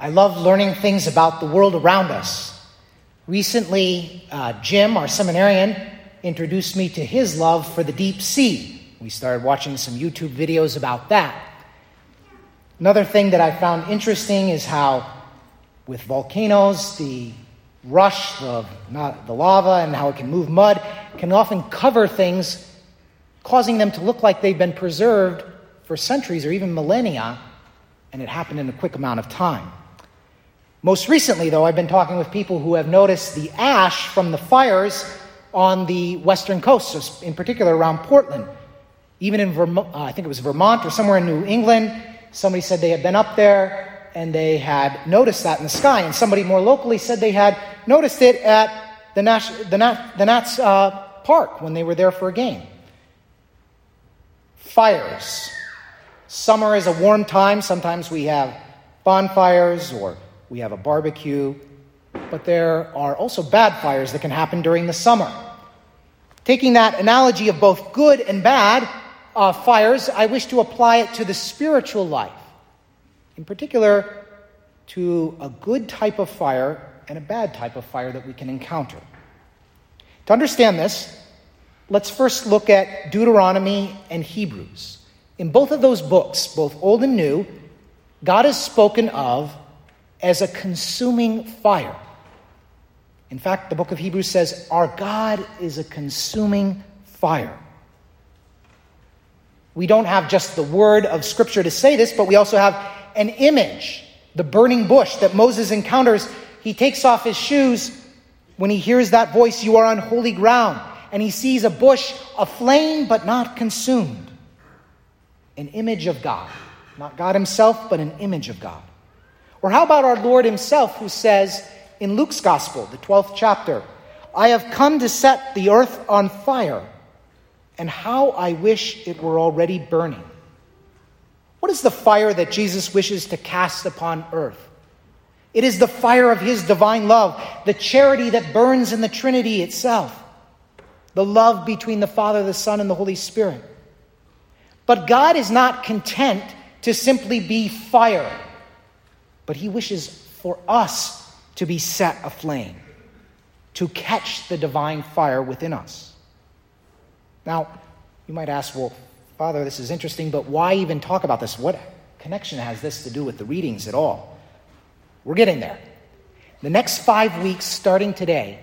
I love learning things about the world around us. Recently, uh, Jim, our seminarian, introduced me to his love for the deep sea. We started watching some YouTube videos about that. Another thing that I found interesting is how, with volcanoes, the rush of not the lava and how it can move mud can often cover things, causing them to look like they've been preserved for centuries or even millennia, and it happened in a quick amount of time. Most recently, though, I've been talking with people who have noticed the ash from the fires on the western coast, in particular around Portland. Even in Vermont, uh, I think it was Vermont or somewhere in New England, somebody said they had been up there and they had noticed that in the sky. And somebody more locally said they had noticed it at the, Nash, the, Nat, the Nats uh, Park when they were there for a game. Fires. Summer is a warm time. Sometimes we have bonfires or we have a barbecue, but there are also bad fires that can happen during the summer. Taking that analogy of both good and bad uh, fires, I wish to apply it to the spiritual life. In particular, to a good type of fire and a bad type of fire that we can encounter. To understand this, let's first look at Deuteronomy and Hebrews. In both of those books, both Old and New, God is spoken of as a consuming fire. In fact, the book of Hebrews says, Our God is a consuming fire. We don't have just the word of Scripture to say this, but we also have an image, the burning bush that Moses encounters. He takes off his shoes when he hears that voice, You are on holy ground. And he sees a bush aflame but not consumed. An image of God. Not God himself, but an image of God. Or how about our Lord himself, who says in Luke's Gospel, the 12th chapter, I have come to set the earth on fire, and how I wish it were already burning. What is the fire that Jesus wishes to cast upon earth? It is the fire of his divine love, the charity that burns in the Trinity itself, the love between the Father, the Son, and the Holy Spirit. But God is not content to simply be fire but He wishes for us to be set aflame, to catch the divine fire within us. Now, you might ask, well, Father, this is interesting, but why even talk about this? What connection has this to do with the readings at all? We're getting there. The next five weeks, starting today,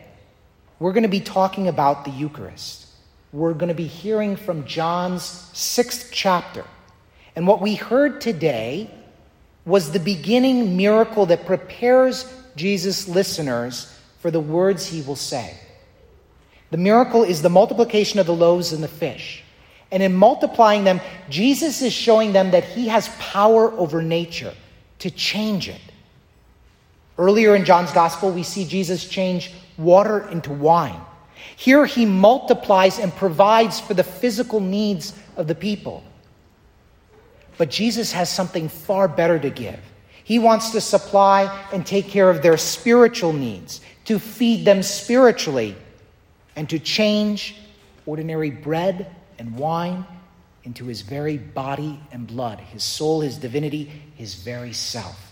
we're going to be talking about the Eucharist. We're going to be hearing from John's sixth chapter. And what we heard today was the beginning miracle that prepares Jesus' listeners for the words he will say. The miracle is the multiplication of the loaves and the fish. And in multiplying them, Jesus is showing them that he has power over nature to change it. Earlier in John's gospel, we see Jesus change water into wine. Here he multiplies and provides for the physical needs of the people. But Jesus has something far better to give. He wants to supply and take care of their spiritual needs, to feed them spiritually, and to change ordinary bread and wine into his very body and blood, his soul, his divinity, his very self.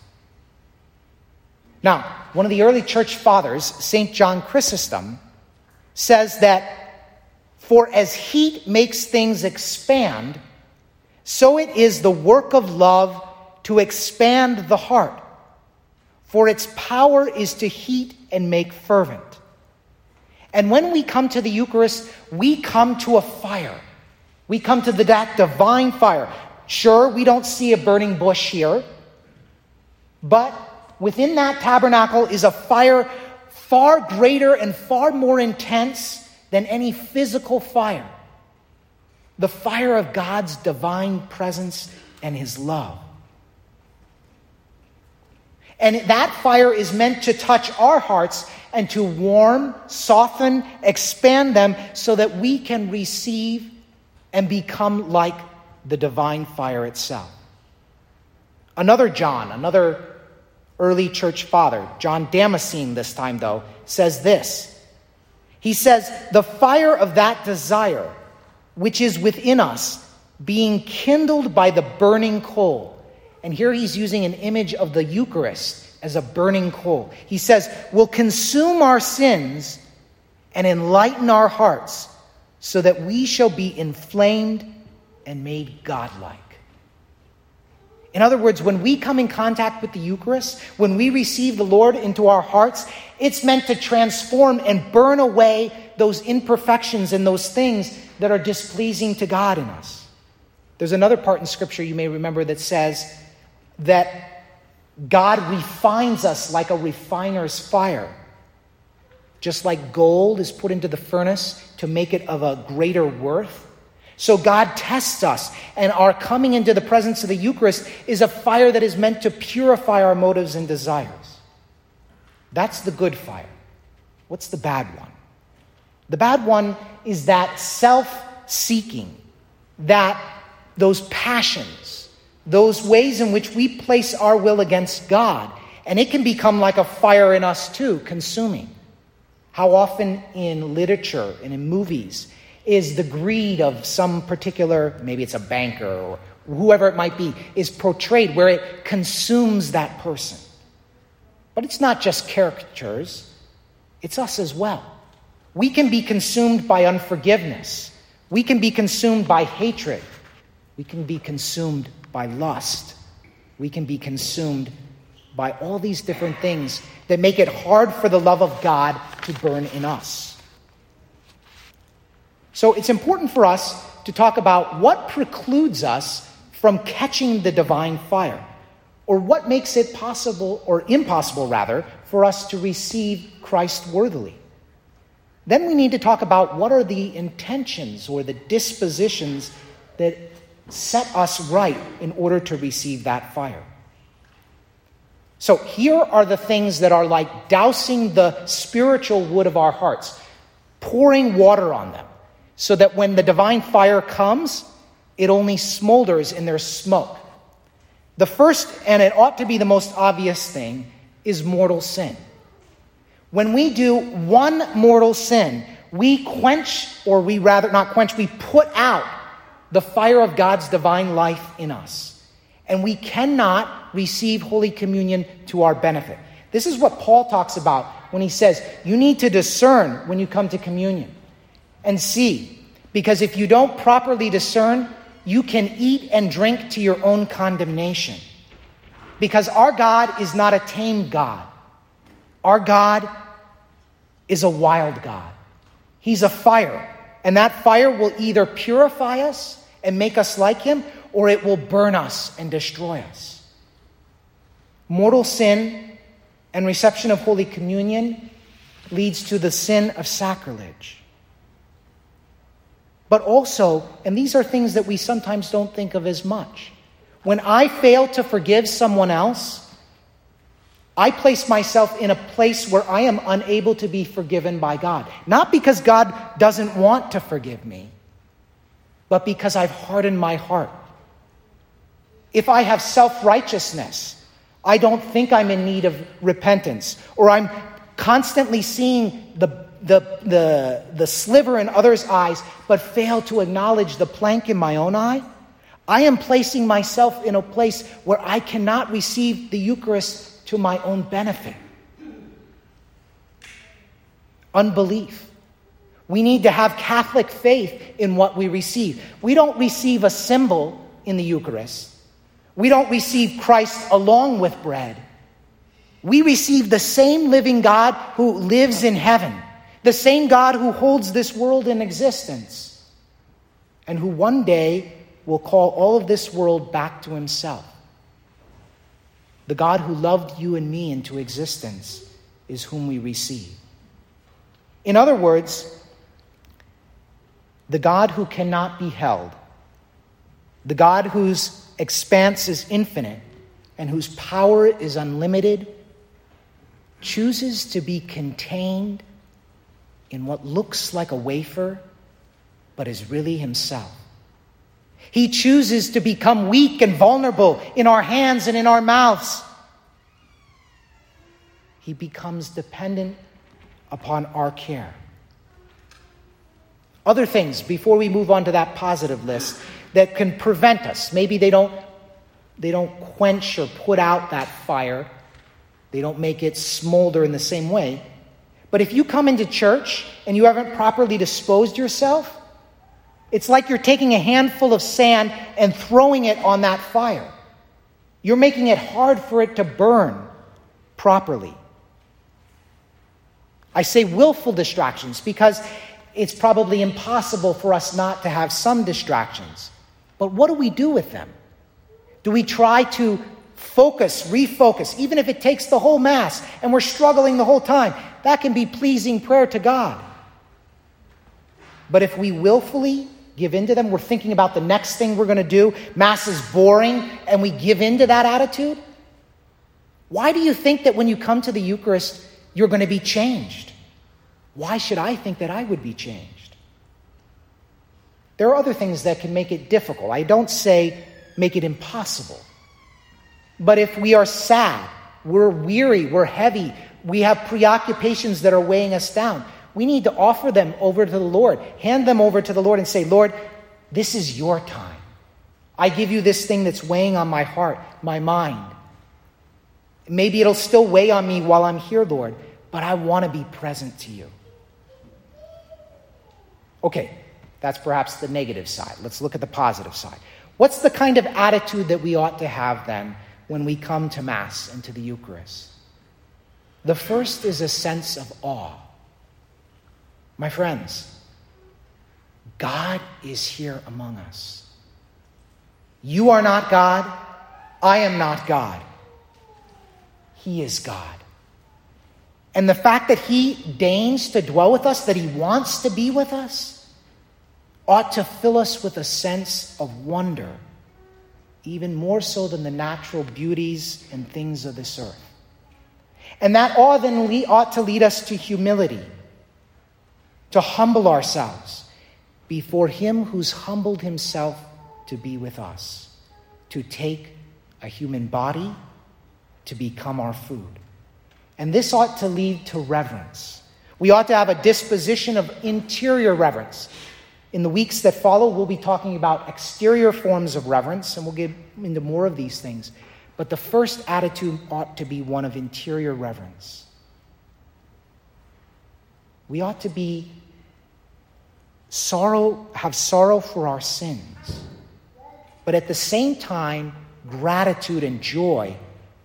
Now, one of the early church fathers, St. John Chrysostom, says that for as heat makes things expand, so it is the work of love to expand the heart, for its power is to heat and make fervent. And when we come to the Eucharist, we come to a fire. We come to the, that divine fire. Sure, we don't see a burning bush here, but within that tabernacle is a fire far greater and far more intense than any physical fire the fire of God's divine presence and his love. And that fire is meant to touch our hearts and to warm, soften, expand them so that we can receive and become like the divine fire itself. Another John, another early church father, John Damascene this time though, says this. He says, The fire of that desire which is within us, being kindled by the burning coal. And here he's using an image of the Eucharist as a burning coal. He says, will consume our sins and enlighten our hearts so that we shall be inflamed and made godlike. In other words, when we come in contact with the Eucharist, when we receive the Lord into our hearts, it's meant to transform and burn away those imperfections and those things that are displeasing to God in us. There's another part in Scripture you may remember that says that God refines us like a refiner's fire. Just like gold is put into the furnace to make it of a greater worth, so God tests us, and our coming into the presence of the Eucharist is a fire that is meant to purify our motives and desires. That's the good fire. What's the bad one? The bad one is that self seeking, that those passions, those ways in which we place our will against God, and it can become like a fire in us too, consuming. How often in literature and in movies is the greed of some particular, maybe it's a banker or whoever it might be, is portrayed where it consumes that person. But it's not just caricatures, it's us as well. We can be consumed by unforgiveness, we can be consumed by hatred, we can be consumed by lust, we can be consumed by all these different things that make it hard for the love of God to burn in us. So it's important for us to talk about what precludes us from catching the divine fire, or what makes it possible, or impossible rather, for us to receive Christ worthily. Then we need to talk about what are the intentions or the dispositions that set us right in order to receive that fire. So here are the things that are like dousing the spiritual wood of our hearts, pouring water on them so that when the divine fire comes, it only smolders in their smoke. The first, and it ought to be the most obvious thing, is mortal sin. When we do one mortal sin, we quench, or we rather not quench, we put out the fire of God's divine life in us. And we cannot receive Holy Communion to our benefit. This is what Paul talks about when he says, You need to discern when you come to communion and see. Because if you don't properly discern, you can eat and drink to your own condemnation. Because our God is not a tame God, our God is a wild God. He's a fire, and that fire will either purify us and make us like Him, or it will burn us and destroy us. Mortal sin and reception of Holy Communion leads to the sin of sacrilege but also, and these are things that we sometimes don't think of as much, when I fail to forgive someone else, I place myself in a place where I am unable to be forgiven by God. Not because God doesn't want to forgive me, but because I've hardened my heart. If I have self righteousness, I don't think I'm in need of repentance, or I'm constantly seeing the the, the, the sliver in others' eyes, but fail to acknowledge the plank in my own eye, I am placing myself in a place where I cannot receive the Eucharist to my own benefit. Unbelief. We need to have Catholic faith in what we receive. We don't receive a symbol in the Eucharist. We don't receive Christ along with bread. We receive the same living God who lives in heaven the same God who holds this world in existence and who one day will call all of this world back to himself. The God who loved you and me into existence is whom we receive. In other words, the God who cannot be held, the God whose expanse is infinite and whose power is unlimited, chooses to be contained in what looks like a wafer, but is really himself. He chooses to become weak and vulnerable in our hands and in our mouths. He becomes dependent upon our care. Other things, before we move on to that positive list, that can prevent us. Maybe they don't, they don't quench or put out that fire, they don't make it smolder in the same way. But if you come into church and you haven't properly disposed yourself, it's like you're taking a handful of sand and throwing it on that fire. You're making it hard for it to burn properly. I say willful distractions because it's probably impossible for us not to have some distractions. But what do we do with them? Do we try to focus, refocus, even if it takes the whole Mass and we're struggling the whole time? That can be pleasing prayer to God. But if we willfully give in to them, we're thinking about the next thing we're going to do, Mass is boring, and we give in to that attitude, why do you think that when you come to the Eucharist, you're going to be changed? Why should I think that I would be changed? There are other things that can make it difficult. I don't say make it impossible. But if we are sad, we're weary, we're heavy, we have preoccupations that are weighing us down, we need to offer them over to the Lord, hand them over to the Lord, and say, Lord, this is your time. I give you this thing that's weighing on my heart, my mind. Maybe it'll still weigh on me while I'm here, Lord, but I want to be present to you. Okay, that's perhaps the negative side. Let's look at the positive side. What's the kind of attitude that we ought to have then when we come to Mass and to the Eucharist? The first is a sense of awe. My friends, God is here among us. You are not God. I am not God. He is God. And the fact that He deigns to dwell with us, that He wants to be with us, ought to fill us with a sense of wonder, even more so than the natural beauties and things of this earth. And that awe then ought to lead us to humility, to humble ourselves before Him who's humbled Himself to be with us, to take a human body to become our food. And this ought to lead to reverence. We ought to have a disposition of interior reverence. In the weeks that follow, we'll be talking about exterior forms of reverence, and we'll get into more of these things. But the first attitude ought to be one of interior reverence. We ought to be sorrow, have sorrow for our sins, but at the same time, gratitude and joy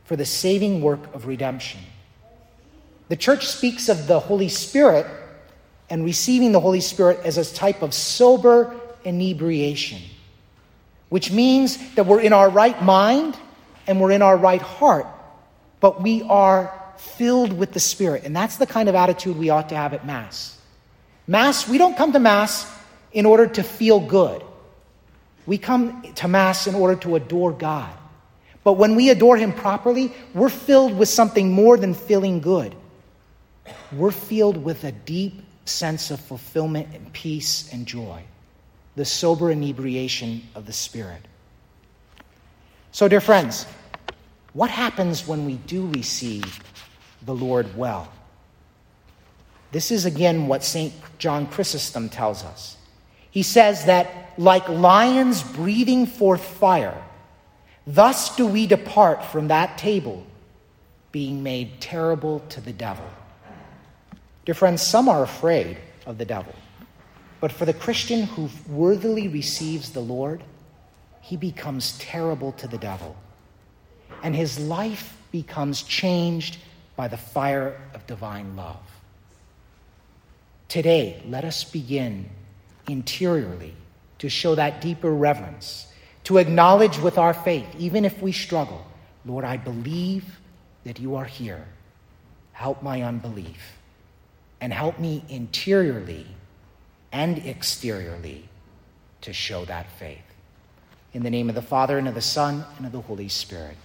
for the saving work of redemption. The church speaks of the Holy Spirit and receiving the Holy Spirit as a type of sober inebriation, which means that we're in our right mind and we're in our right heart, but we are filled with the Spirit. And that's the kind of attitude we ought to have at Mass. Mass, we don't come to Mass in order to feel good. We come to Mass in order to adore God. But when we adore Him properly, we're filled with something more than feeling good. We're filled with a deep sense of fulfillment and peace and joy, the sober inebriation of the Spirit. So, dear friends, what happens when we do receive the Lord well? This is again what St. John Chrysostom tells us. He says that, like lions breathing forth fire, Thus do we depart from that table, being made terrible to the devil. Dear friends, some are afraid of the devil. But for the Christian who worthily receives the Lord, he becomes terrible to the devil. And his life becomes changed by the fire of divine love. Today, let us begin interiorly to show that deeper reverence to acknowledge with our faith, even if we struggle, Lord, I believe that you are here. Help my unbelief and help me interiorly and exteriorly to show that faith. In the name of the Father, and of the Son, and of the Holy Spirit.